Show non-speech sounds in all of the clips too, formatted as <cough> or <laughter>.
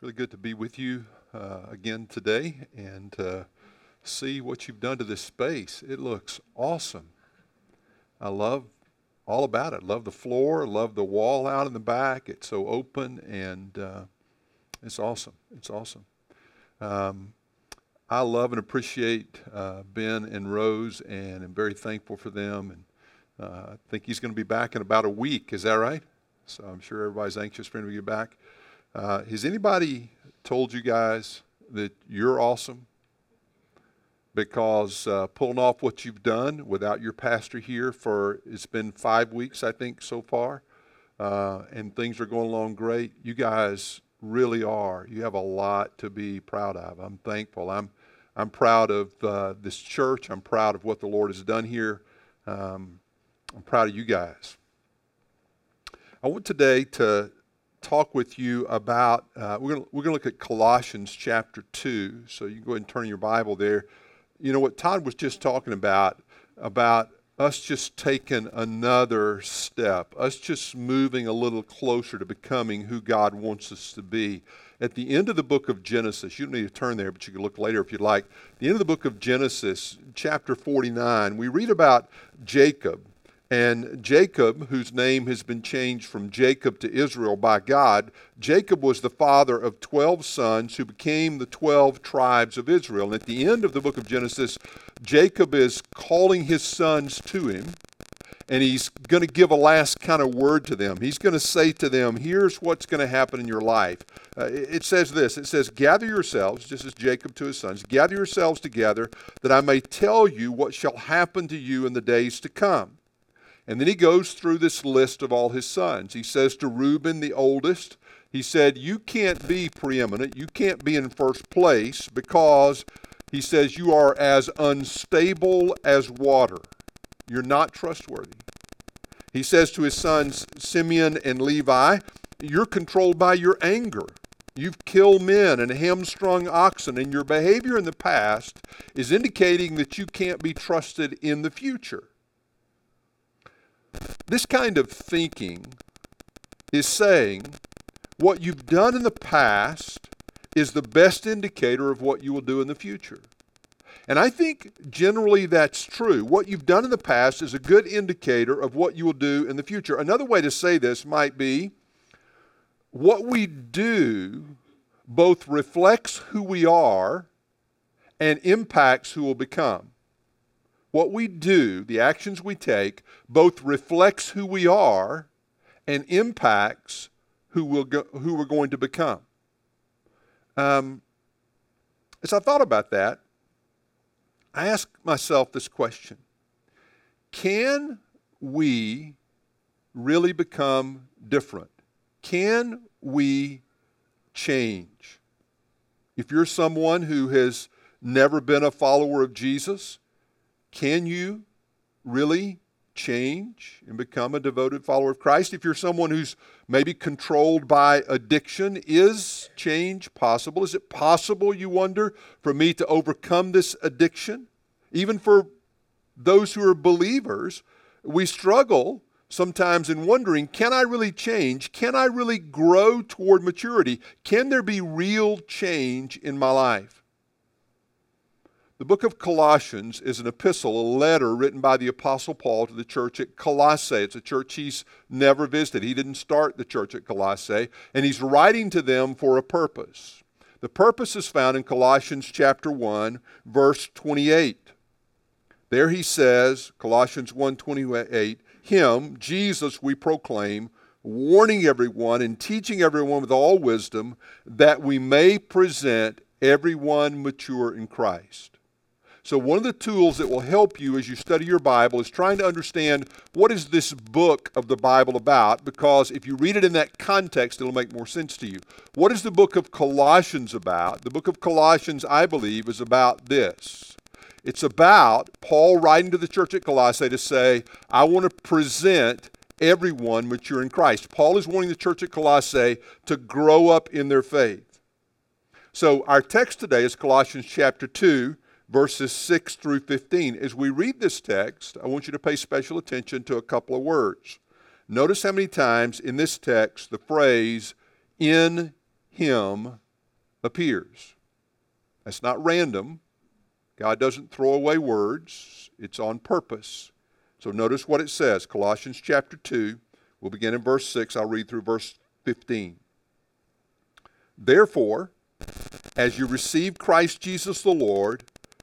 really good to be with you uh, again today and uh, see what you've done to this space. It looks awesome. I love all about it. Love the floor. Love the wall out in the back. It's so open and uh, it's awesome. It's awesome. Um, I love and appreciate uh, Ben and Rose, and am very thankful for them. And uh, I think he's going to be back in about a week. Is that right? So I'm sure everybody's anxious for him to get back. Uh, has anybody told you guys that you're awesome? Because uh, pulling off what you've done without your pastor here for it's been five weeks, I think, so far, uh, and things are going along great. You guys really are. You have a lot to be proud of. I'm thankful. I'm I'm proud of uh, this church. I'm proud of what the Lord has done here. Um, I'm proud of you guys. I want today to talk with you about, uh, we're going we're to look at Colossians chapter 2. So you can go ahead and turn your Bible there. You know what Todd was just talking about, about us just taking another step, us just moving a little closer to becoming who God wants us to be. At the end of the book of Genesis, you don't need to turn there, but you can look later if you'd like. The end of the book of Genesis, chapter 49, we read about Jacob and Jacob, whose name has been changed from Jacob to Israel by God, Jacob was the father of 12 sons who became the 12 tribes of Israel. And at the end of the book of Genesis, Jacob is calling his sons to him, and he's going to give a last kind of word to them. He's going to say to them, Here's what's going to happen in your life. Uh, it says this it says, Gather yourselves, just as Jacob to his sons, gather yourselves together, that I may tell you what shall happen to you in the days to come. And then he goes through this list of all his sons. He says to Reuben, the oldest, he said, You can't be preeminent. You can't be in first place because, he says, you are as unstable as water. You're not trustworthy. He says to his sons, Simeon and Levi, You're controlled by your anger. You've killed men and hamstrung oxen, and your behavior in the past is indicating that you can't be trusted in the future. This kind of thinking is saying what you've done in the past is the best indicator of what you will do in the future. And I think generally that's true. What you've done in the past is a good indicator of what you will do in the future. Another way to say this might be what we do both reflects who we are and impacts who we'll become what we do, the actions we take, both reflects who we are and impacts who, we'll go, who we're going to become. Um, as I thought about that, I asked myself this question Can we really become different? Can we change? If you're someone who has never been a follower of Jesus, can you really change and become a devoted follower of Christ? If you're someone who's maybe controlled by addiction, is change possible? Is it possible, you wonder, for me to overcome this addiction? Even for those who are believers, we struggle sometimes in wondering can I really change? Can I really grow toward maturity? Can there be real change in my life? The book of Colossians is an epistle, a letter written by the Apostle Paul to the church at Colossae. It's a church he's never visited. He didn't start the church at Colossae, and he's writing to them for a purpose. The purpose is found in Colossians chapter 1, verse 28. There he says, Colossians 1:28, him, Jesus, we proclaim, warning everyone and teaching everyone with all wisdom that we may present everyone mature in Christ. So, one of the tools that will help you as you study your Bible is trying to understand what is this book of the Bible about, because if you read it in that context, it'll make more sense to you. What is the book of Colossians about? The book of Colossians, I believe, is about this. It's about Paul writing to the church at Colossae to say, I want to present everyone mature in Christ. Paul is wanting the church at Colossae to grow up in their faith. So, our text today is Colossians chapter 2 verses 6 through 15. As we read this text, I want you to pay special attention to a couple of words. Notice how many times in this text the phrase, in him, appears. That's not random. God doesn't throw away words, it's on purpose. So notice what it says Colossians chapter 2. We'll begin in verse 6. I'll read through verse 15. Therefore, as you receive Christ Jesus the Lord,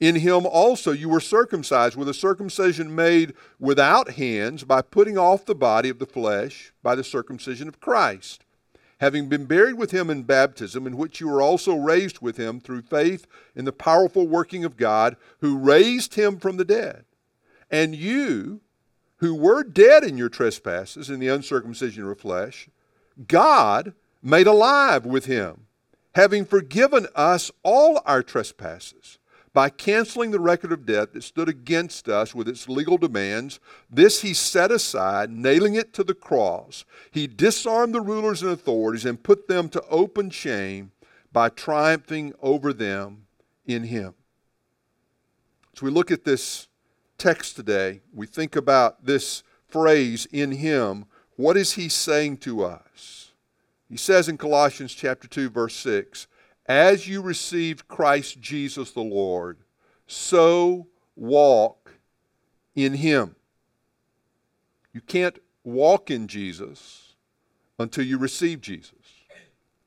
In him also you were circumcised with a circumcision made without hands by putting off the body of the flesh by the circumcision of Christ having been buried with him in baptism, in which you were also raised with him through faith in the powerful working of God, who raised him from the dead. And you, who were dead in your trespasses in the uncircumcision of your flesh, God made alive with him, having forgiven us all our trespasses by canceling the record of debt that stood against us with its legal demands. This he set aside, nailing it to the cross. He disarmed the rulers and authorities and put them to open shame by triumphing over them in him. As we look at this text today, we think about this phrase, in him. What is he saying to us? He says in Colossians chapter 2 verse 6, as you received Christ Jesus the Lord, so walk in him. You can't walk in Jesus until you receive Jesus.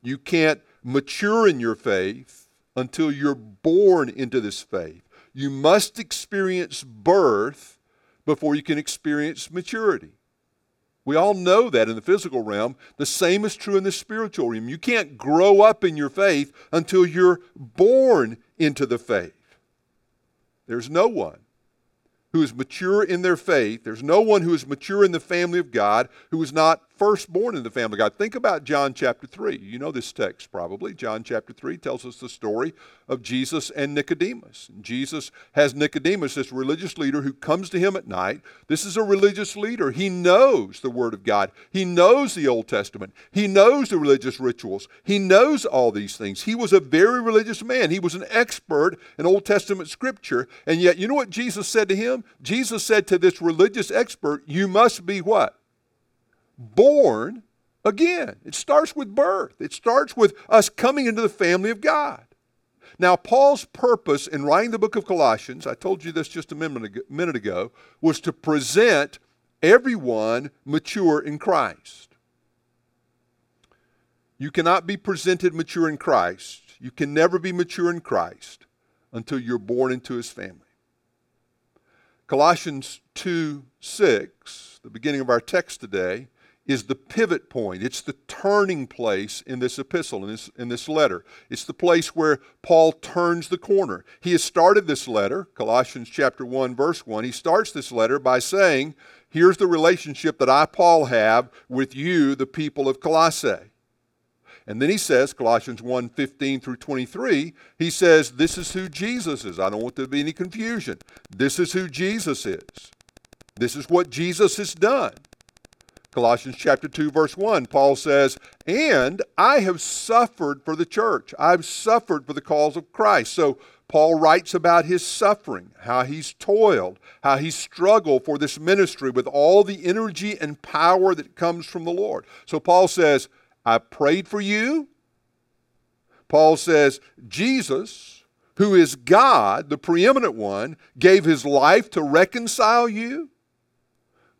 You can't mature in your faith until you're born into this faith. You must experience birth before you can experience maturity. We all know that in the physical realm. The same is true in the spiritual realm. You can't grow up in your faith until you're born into the faith. There's no one who is mature in their faith. There's no one who is mature in the family of God who is not firstborn in the family of God. Think about John chapter 3. You know this text probably. John chapter 3 tells us the story of Jesus and Nicodemus. Jesus has Nicodemus, this religious leader who comes to him at night. This is a religious leader. He knows the Word of God, he knows the Old Testament, he knows the religious rituals, he knows all these things. He was a very religious man, he was an expert in Old Testament scripture. And yet, you know what Jesus said to him? Jesus said to this religious expert, You must be what? Born again. It starts with birth, it starts with us coming into the family of God. Now, Paul's purpose in writing the book of Colossians, I told you this just a minute ago, was to present everyone mature in Christ. You cannot be presented mature in Christ. You can never be mature in Christ until you're born into his family. Colossians 2 6, the beginning of our text today, is the pivot point. It's the turning place in this epistle, in this, in this letter. It's the place where Paul turns the corner. He has started this letter, Colossians chapter 1, verse 1. He starts this letter by saying, Here's the relationship that I, Paul, have with you, the people of Colossae. And then he says, Colossians 1 15 through 23, he says, This is who Jesus is. I don't want there to be any confusion. This is who Jesus is. This is what Jesus has done. Colossians chapter 2 verse 1, Paul says, "And I have suffered for the church. I've suffered for the cause of Christ." So Paul writes about his suffering, how he's toiled, how he struggled for this ministry with all the energy and power that comes from the Lord. So Paul says, I prayed for you. Paul says, Jesus, who is God, the preeminent one, gave his life to reconcile you.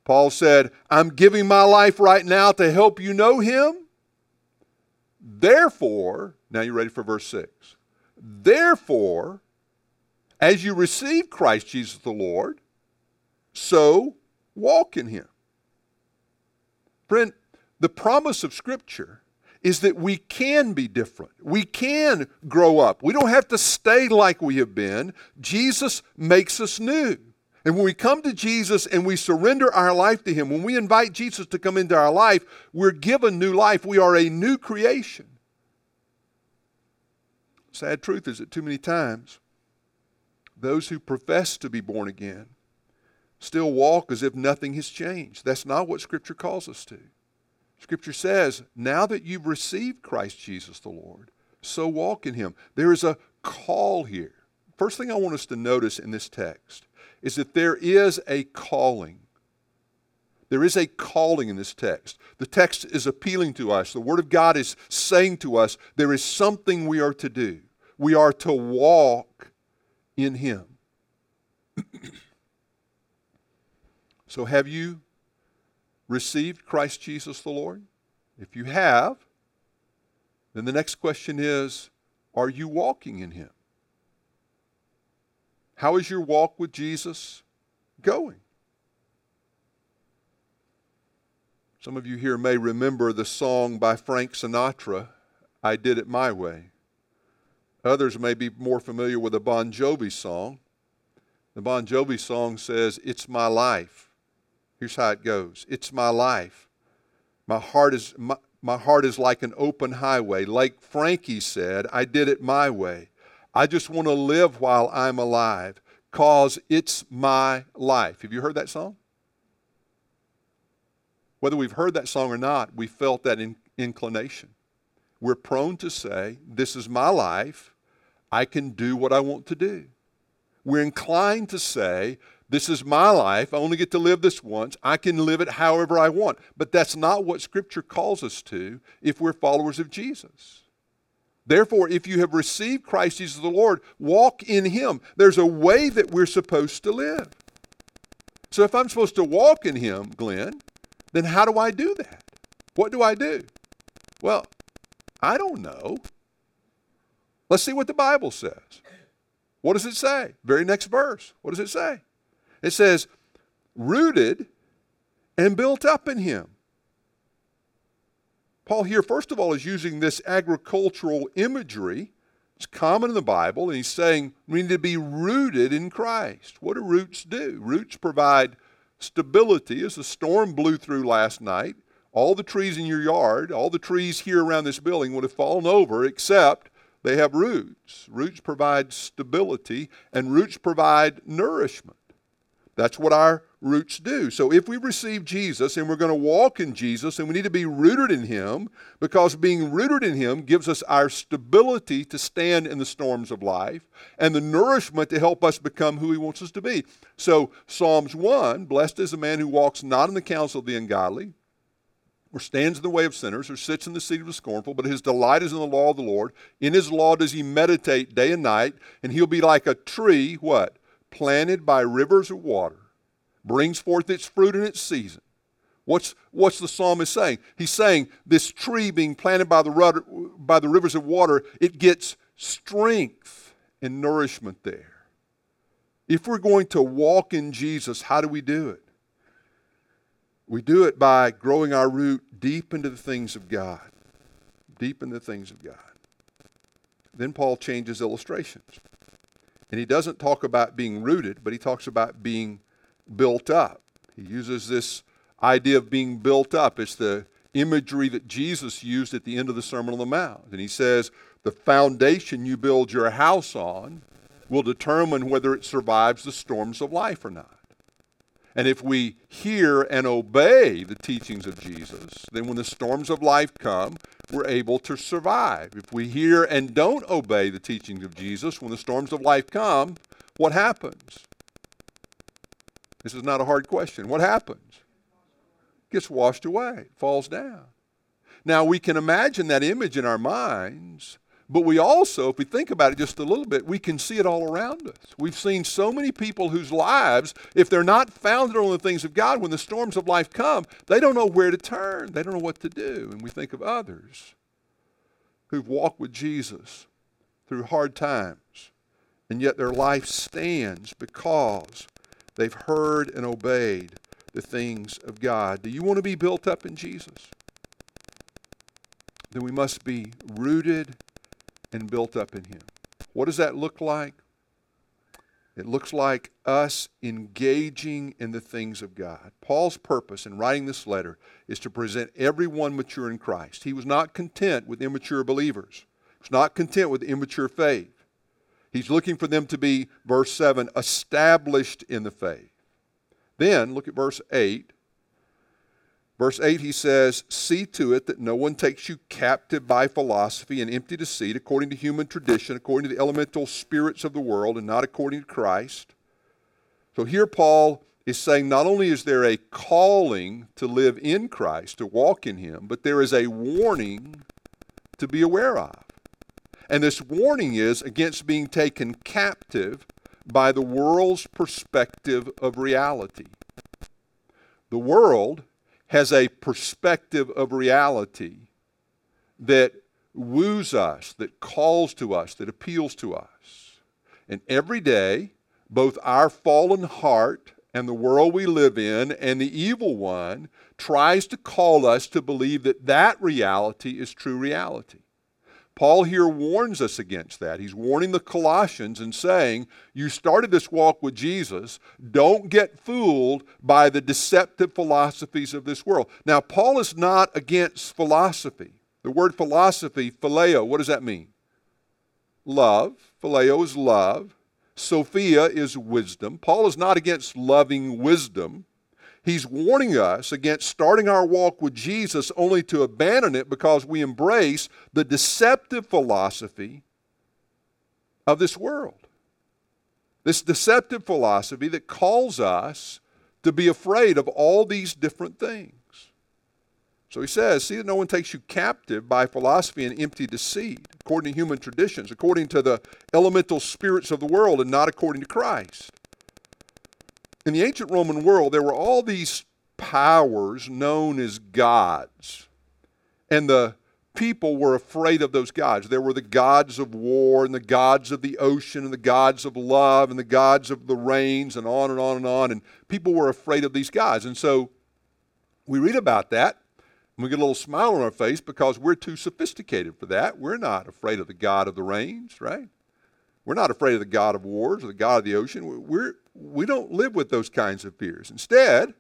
Paul said, I'm giving my life right now to help you know him. Therefore, now you're ready for verse 6. Therefore, as you receive Christ Jesus the Lord, so walk in him. Friend, the promise of Scripture is that we can be different. We can grow up. We don't have to stay like we have been. Jesus makes us new. And when we come to Jesus and we surrender our life to Him, when we invite Jesus to come into our life, we're given new life. We are a new creation. sad truth is that too many times those who profess to be born again still walk as if nothing has changed. That's not what Scripture calls us to. Scripture says, now that you've received Christ Jesus the Lord, so walk in him. There is a call here. First thing I want us to notice in this text is that there is a calling. There is a calling in this text. The text is appealing to us. The Word of God is saying to us there is something we are to do. We are to walk in Him. <clears throat> so, have you received Christ Jesus the Lord? If you have, then the next question is Are you walking in Him? How is your walk with Jesus going? Some of you here may remember the song by Frank Sinatra, I Did It My Way. Others may be more familiar with a Bon Jovi song. The Bon Jovi song says, It's my life. Here's how it goes It's my life. My heart is, my, my heart is like an open highway. Like Frankie said, I did it my way. I just want to live while I'm alive because it's my life. Have you heard that song? Whether we've heard that song or not, we felt that in, inclination. We're prone to say, This is my life. I can do what I want to do. We're inclined to say, This is my life. I only get to live this once. I can live it however I want. But that's not what Scripture calls us to if we're followers of Jesus. Therefore, if you have received Christ Jesus the Lord, walk in Him. There's a way that we're supposed to live. So if I'm supposed to walk in Him, Glenn, then how do I do that? What do I do? Well, I don't know. Let's see what the Bible says. What does it say? Very next verse. What does it say? It says, rooted and built up in Him. Paul here, first of all, is using this agricultural imagery. It's common in the Bible, and he's saying we need to be rooted in Christ. What do roots do? Roots provide stability. As the storm blew through last night, all the trees in your yard, all the trees here around this building would have fallen over except they have roots. Roots provide stability, and roots provide nourishment. That's what our roots do. So if we receive Jesus and we're going to walk in Jesus, and we need to be rooted in Him because being rooted in Him gives us our stability to stand in the storms of life and the nourishment to help us become who He wants us to be. So Psalms 1 Blessed is the man who walks not in the counsel of the ungodly, or stands in the way of sinners, or sits in the seat of the scornful, but his delight is in the law of the Lord. In his law does he meditate day and night, and he'll be like a tree, what? Planted by rivers of water, brings forth its fruit in its season. What's, what's the psalmist saying? He's saying this tree being planted by the, rudder, by the rivers of water, it gets strength and nourishment there. If we're going to walk in Jesus, how do we do it? We do it by growing our root deep into the things of God. Deep in the things of God. Then Paul changes illustrations. And he doesn't talk about being rooted, but he talks about being built up. He uses this idea of being built up. It's the imagery that Jesus used at the end of the Sermon on the Mount. And he says, the foundation you build your house on will determine whether it survives the storms of life or not. And if we hear and obey the teachings of Jesus, then when the storms of life come, we're able to survive. If we hear and don't obey the teachings of Jesus, when the storms of life come, what happens? This is not a hard question. What happens? Gets washed away, falls down. Now we can imagine that image in our minds but we also, if we think about it just a little bit, we can see it all around us. We've seen so many people whose lives, if they're not founded on the things of God, when the storms of life come, they don't know where to turn. They don't know what to do. And we think of others who've walked with Jesus through hard times, and yet their life stands because they've heard and obeyed the things of God. Do you want to be built up in Jesus? Then we must be rooted and built up in Him. What does that look like? It looks like us engaging in the things of God. Paul's purpose in writing this letter is to present everyone mature in Christ. He was not content with immature believers. He's not content with immature faith. He's looking for them to be, verse 7, established in the faith. Then, look at verse 8. Verse 8, he says, See to it that no one takes you captive by philosophy and empty deceit, according to human tradition, according to the elemental spirits of the world, and not according to Christ. So here Paul is saying not only is there a calling to live in Christ, to walk in Him, but there is a warning to be aware of. And this warning is against being taken captive by the world's perspective of reality. The world has a perspective of reality that woos us, that calls to us, that appeals to us. And every day, both our fallen heart and the world we live in and the evil one tries to call us to believe that that reality is true reality. Paul here warns us against that. He's warning the Colossians and saying, You started this walk with Jesus. Don't get fooled by the deceptive philosophies of this world. Now, Paul is not against philosophy. The word philosophy, phileo, what does that mean? Love. Phileo is love. Sophia is wisdom. Paul is not against loving wisdom. He's warning us against starting our walk with Jesus only to abandon it because we embrace the deceptive philosophy of this world. This deceptive philosophy that calls us to be afraid of all these different things. So he says, See that no one takes you captive by philosophy and empty deceit, according to human traditions, according to the elemental spirits of the world, and not according to Christ in the ancient Roman world, there were all these powers known as gods. And the people were afraid of those gods. There were the gods of war and the gods of the ocean and the gods of love and the gods of the rains and on and on and on. And people were afraid of these gods. And so we read about that and we get a little smile on our face because we're too sophisticated for that. We're not afraid of the God of the rains, right? We're not afraid of the God of wars or the God of the ocean. We're, we don't live with those kinds of fears. Instead,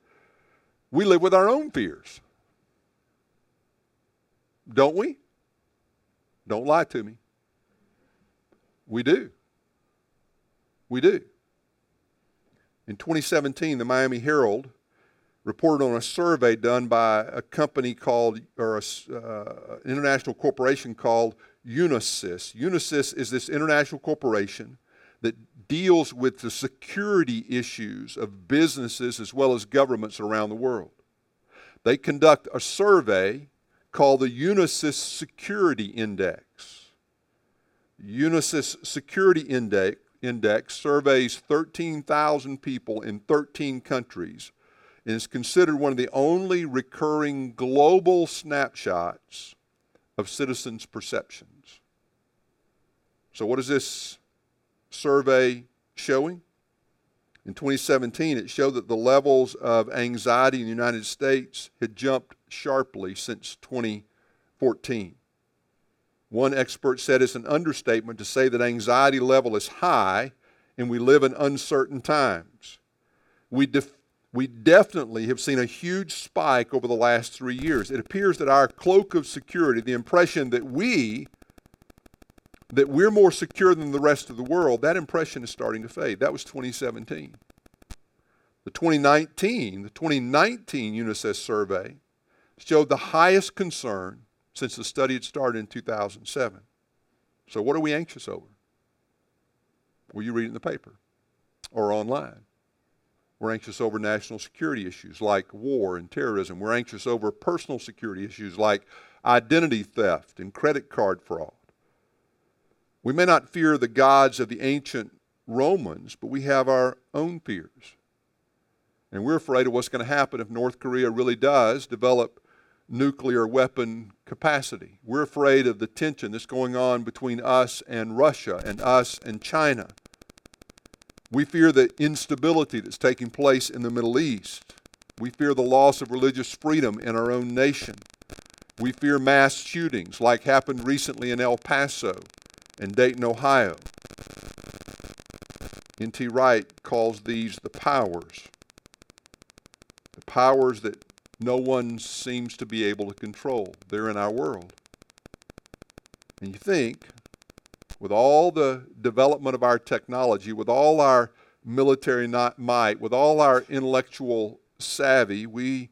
we live with our own fears. Don't we? Don't lie to me. We do. We do. In 2017, the Miami Herald reported on a survey done by a company called, or an uh, international corporation called Unisys. Unisys is this international corporation that deals with the security issues of businesses as well as governments around the world. They conduct a survey called the Unisys Security Index. Unisys Security Index, Index surveys 13,000 people in 13 countries and is considered one of the only recurring global snapshots of citizens' perceptions. So, what is this survey showing? In 2017, it showed that the levels of anxiety in the United States had jumped sharply since 2014. One expert said it's an understatement to say that anxiety level is high and we live in uncertain times. We, def- we definitely have seen a huge spike over the last three years. It appears that our cloak of security, the impression that we that we're more secure than the rest of the world, that impression is starting to fade. That was 2017. The 2019, the 2019 Unisys survey showed the highest concern since the study had started in 2007. So what are we anxious over? Well, you read in the paper or online. We're anxious over national security issues like war and terrorism. We're anxious over personal security issues like identity theft and credit card fraud. We may not fear the gods of the ancient Romans, but we have our own fears. And we're afraid of what's going to happen if North Korea really does develop nuclear weapon capacity. We're afraid of the tension that's going on between us and Russia and us and China. We fear the instability that's taking place in the Middle East. We fear the loss of religious freedom in our own nation. We fear mass shootings like happened recently in El Paso and Dayton, Ohio. N.T. Wright calls these the powers. The powers that no one seems to be able to control. They're in our world. And you think, with all the development of our technology, with all our military might, with all our intellectual savvy, we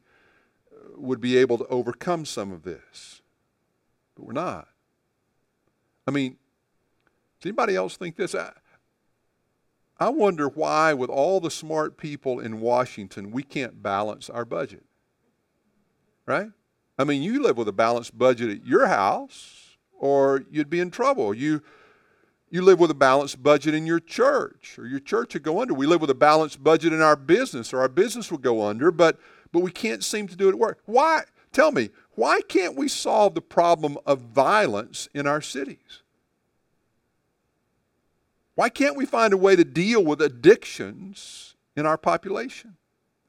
would be able to overcome some of this. But we're not. I mean, does anybody else think this? I, I wonder why, with all the smart people in Washington, we can't balance our budget. Right? I mean, you live with a balanced budget at your house, or you'd be in trouble. You you live with a balanced budget in your church, or your church would go under. We live with a balanced budget in our business, or our business would go under, but but we can't seem to do it at work. Why? Tell me, why can't we solve the problem of violence in our cities? Why can't we find a way to deal with addictions in our population?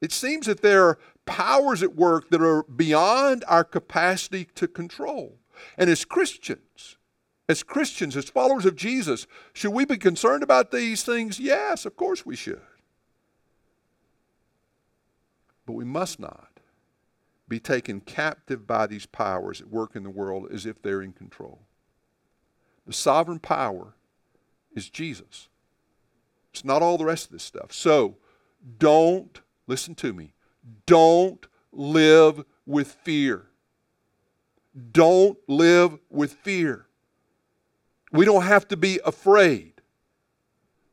It seems that there are powers at work that are beyond our capacity to control. And as Christians, as Christians, as followers of Jesus, should we be concerned about these things? Yes, of course we should. But we must not be taken captive by these powers at work in the world as if they're in control. The sovereign power is Jesus. It's not all the rest of this stuff. So don't, listen to me, don't live with fear. Don't live with fear. We don't have to be afraid.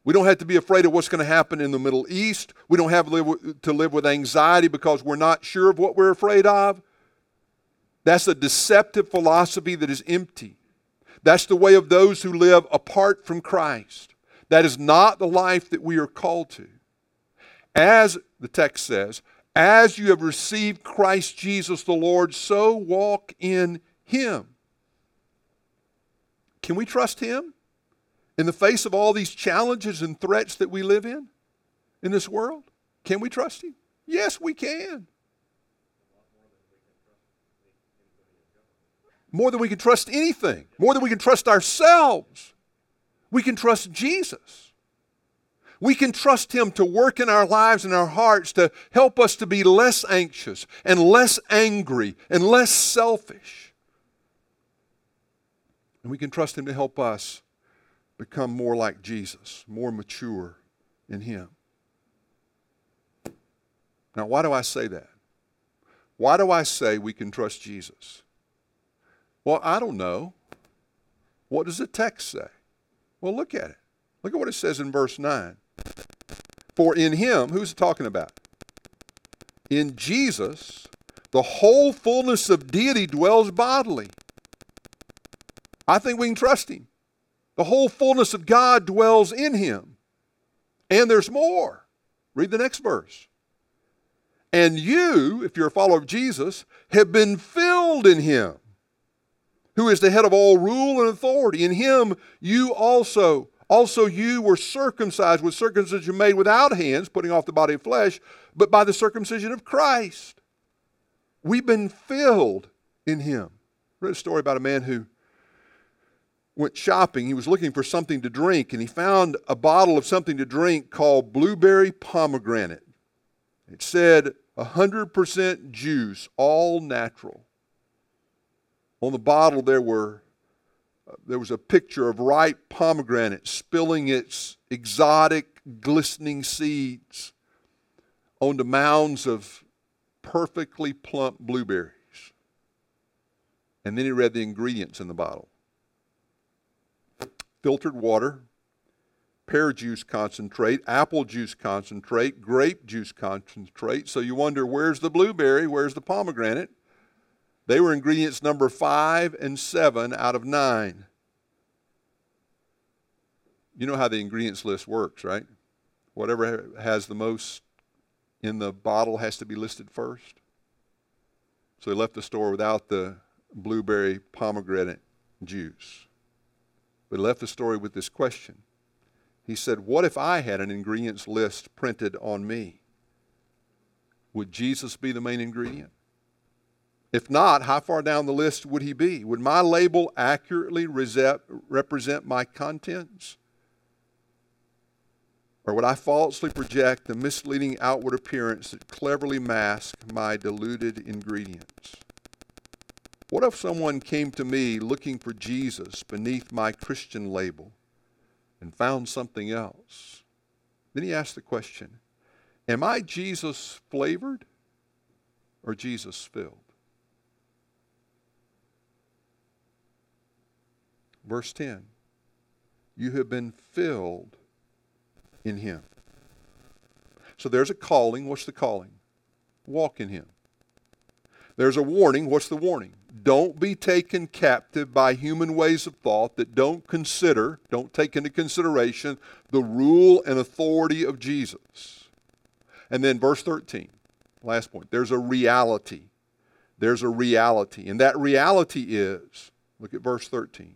We don't have to be afraid of what's going to happen in the Middle East. We don't have to live, with anxiety because we're not sure of what we're afraid of. That's a deceptive philosophy that is empty. That's the way of those who live apart from Christ. That is not the life that we are called to. As the text says, as you have received Christ Jesus the Lord, so walk in Him. Can we trust Him in the face of all these challenges and threats that we live in in this world? Can we trust Him? Yes, we can. more than we can trust anything, more than we can trust ourselves. We can trust Jesus. We can trust Him to work in our lives and our hearts to help us to be less anxious and less angry and less selfish. And we can trust Him to help us become more like Jesus, more mature in Him. Now, why do I say that? Why do I say we can trust Jesus? Well, I don't know. What does the text say? Well, look at it. Look at what it says in verse 9. For in him, who's it talking about? In Jesus, the whole fullness of deity dwells bodily. I think we can trust him. The whole fullness of God dwells in him. And there's more. Read the next verse. And you, if you're a follower of Jesus, have been filled in him who is the head of all rule and authority. In him you also, also you were circumcised with circumcision made without hands, putting off the body of flesh, but by the circumcision of Christ. We've been filled in him. I read a story about a man who went shopping. He was looking for something to drink, and he found a bottle of something to drink called blueberry pomegranate. It said 100% juice, all natural. On the bottle, there were uh, there was a picture of ripe pomegranate spilling its exotic, glistening seeds onto mounds of perfectly plump blueberries. And then he read the ingredients in the bottle filtered water, pear juice concentrate, apple juice concentrate, grape juice concentrate. So you wonder where's the blueberry? Where's the pomegranate? They were ingredients number five and seven out of nine. You know how the ingredients list works, right? Whatever has the most in the bottle has to be listed first. So he left the store without the blueberry pomegranate juice. But left the story with this question. He said, What if I had an ingredients list printed on me? Would Jesus be the main ingredient? If not, how far down the list would he be? Would my label accurately represent my contents? Or would I falsely project a misleading outward appearance that cleverly masks my diluted ingredients? What if someone came to me looking for Jesus beneath my Christian label and found something else? Then he asked the question Am I Jesus flavored or Jesus filled? Verse 10 You have been filled in him. So there's a calling. What's the calling? Walk in him. There's a warning. What's the warning? Don't be taken captive by human ways of thought that don't consider, don't take into consideration the rule and authority of Jesus. And then verse 13, last point, there's a reality. There's a reality. And that reality is, look at verse 13.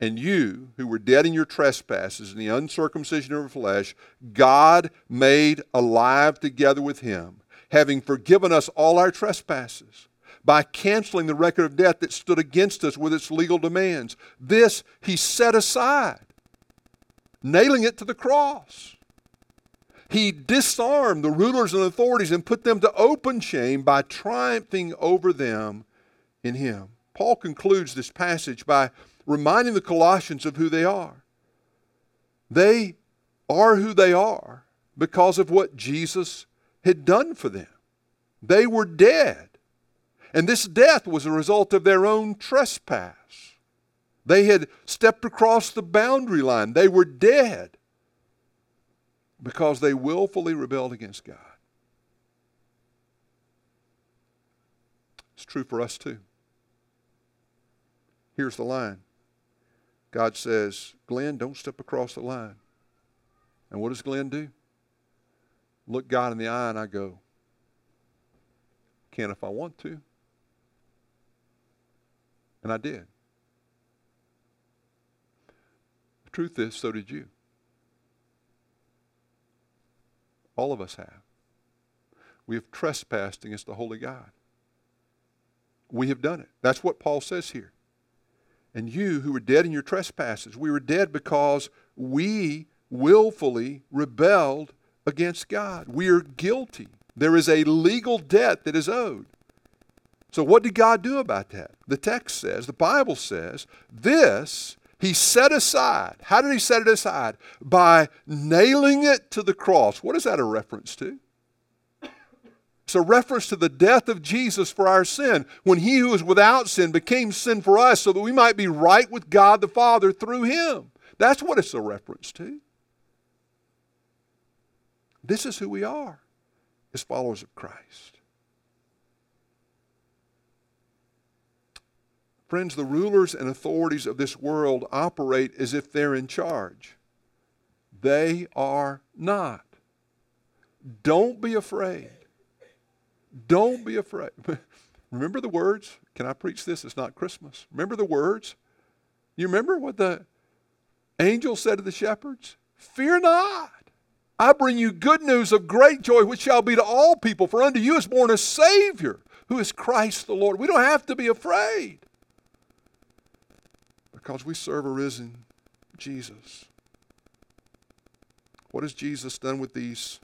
And you, who were dead in your trespasses and the uncircumcision of your flesh, God made alive together with him, having forgiven us all our trespasses by canceling the record of debt that stood against us with its legal demands. This he set aside, nailing it to the cross. He disarmed the rulers and authorities and put them to open shame by triumphing over them in him. Paul concludes this passage by reminding the Colossians of who they are. They are who they are because of what Jesus had done for them. They were dead. And this death was a result of their own trespass. They had stepped across the boundary line. They were dead because they willfully rebelled against God. It's true for us too. Here's the line God says, Glenn, don't step across the line. And what does Glenn do? Look God in the eye and I go, can if I want to. And I did. The truth is, so did you. All of us have. We have trespassed against the Holy God. We have done it. That's what Paul says here and you who were dead in your trespasses. We were dead because we willfully rebelled against God. We are guilty. There is a legal debt that is owed. So, what did God do about that? The text says, the Bible says, this he set aside. How did he set it aside? By nailing it to the cross. What is that a reference to? It's a reference to the death of Jesus for our sin, when he who was without sin became sin for us so that we might be right with God the Father through him. That's what it's a reference to. This is who we are as followers of Christ. Friends, the rulers and authorities of this world operate as if they're in charge. They are not. Don't be afraid. Don't be afraid. <laughs> remember the words? Can I preach this? It's not Christmas. Remember the words? You remember what the angel said to the shepherds? Fear not. I bring you good news of great joy, which shall be to all people. For unto you is born a Savior, who is Christ the Lord. We don't have to be afraid because we serve a risen Jesus. What has Jesus done with these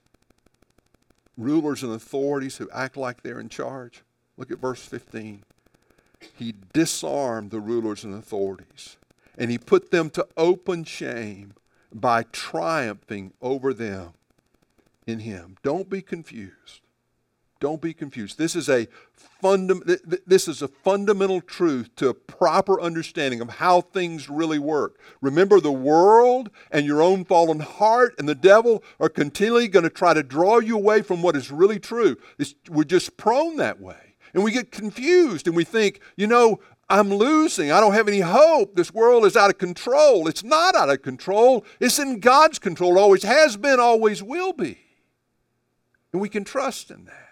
rulers and authorities who act like they're in charge. Look at verse 15. He disarmed the rulers and authorities, and he put them to open shame by triumphing over them in him. Don't be confused. Don't be confused. This is a fundam- this is a fundamental truth to a proper understanding of how things really work. Remember the world and your own fallen heart and the devil are continually going to try to draw you away from what is really true. It's, we're just prone that way. And we get confused and we think, you know, I'm losing. I don't have any hope. This world is out of control. It's not out of control. It's in God's control. It always has been, always will be. And we can trust in that.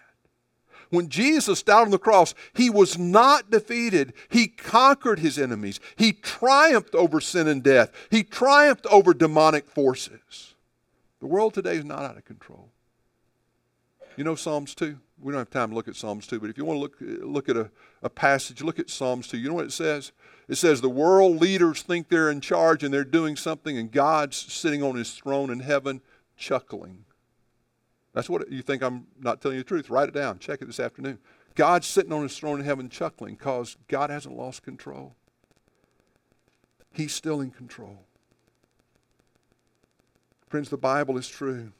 When Jesus died on the cross, he was not defeated. He conquered his enemies. He triumphed over sin and death. He triumphed over demonic forces. The world today is not out of control. You know Psalms 2? We don't have time to look at Psalms 2, but if you want to look, look at a, a passage, look at Psalms 2. You know what it says? It says the world leaders think they're in charge and they're doing something, and God's sitting on his throne in heaven chuckling that's what you think I'm not telling you the truth. Write it down. Check it this afternoon. God's sitting on his throne in heaven chuckling because God hasn't lost control. He's still in control. Friends, the Bible is true.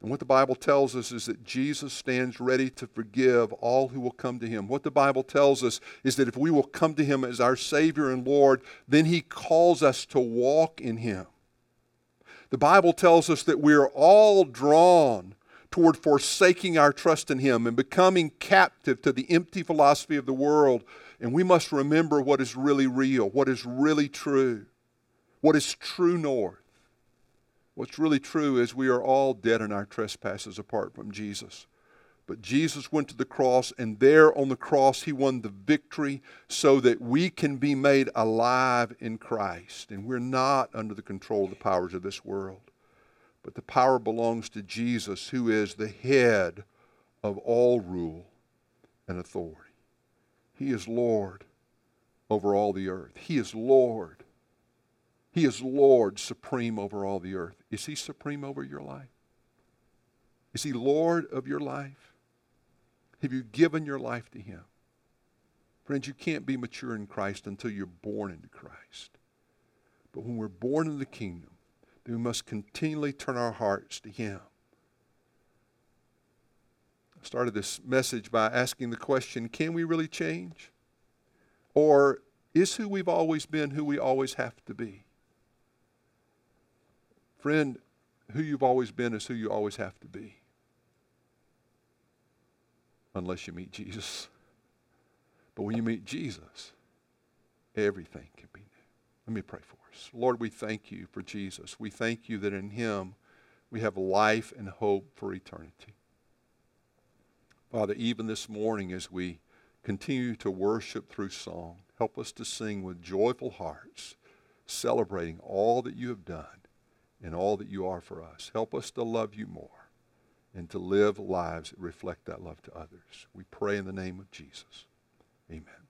And what the Bible tells us is that Jesus stands ready to forgive all who will come to him. What the Bible tells us is that if we will come to him as our Savior and Lord, then he calls us to walk in him. The Bible tells us that we are all drawn toward forsaking our trust in him and becoming captive to the empty philosophy of the world. And we must remember what is really real, what is really true, what is true north. What's really true is we are all dead in our trespasses apart from Jesus. But Jesus went to the cross, and there on the cross, he won the victory so that we can be made alive in Christ. And we're not under the control of the powers of this world. But the power belongs to Jesus, who is the head of all rule and authority. He is Lord over all the earth. He is Lord he is Lord supreme over all the earth. Is He supreme over your life? Is He Lord of your life? Have you given your life to Him? Friends, you can't be mature in Christ until you're born into Christ. But when we're born in the kingdom, then we must continually turn our hearts to Him. I started this message by asking the question can we really change? Or is who we've always been who we always have to be? Friend, who you've always been is who you always have to be. Unless you meet Jesus. But when you meet Jesus, everything can be new. Let me pray for us. Lord, we thank you for Jesus. We thank you that in him we have life and hope for eternity. Father, even this morning as we continue to worship through song, help us to sing with joyful hearts, celebrating all that you have done and all that you are for us. Help us to love you more and to live lives that reflect that love to others. We pray in the name of Jesus. Amen.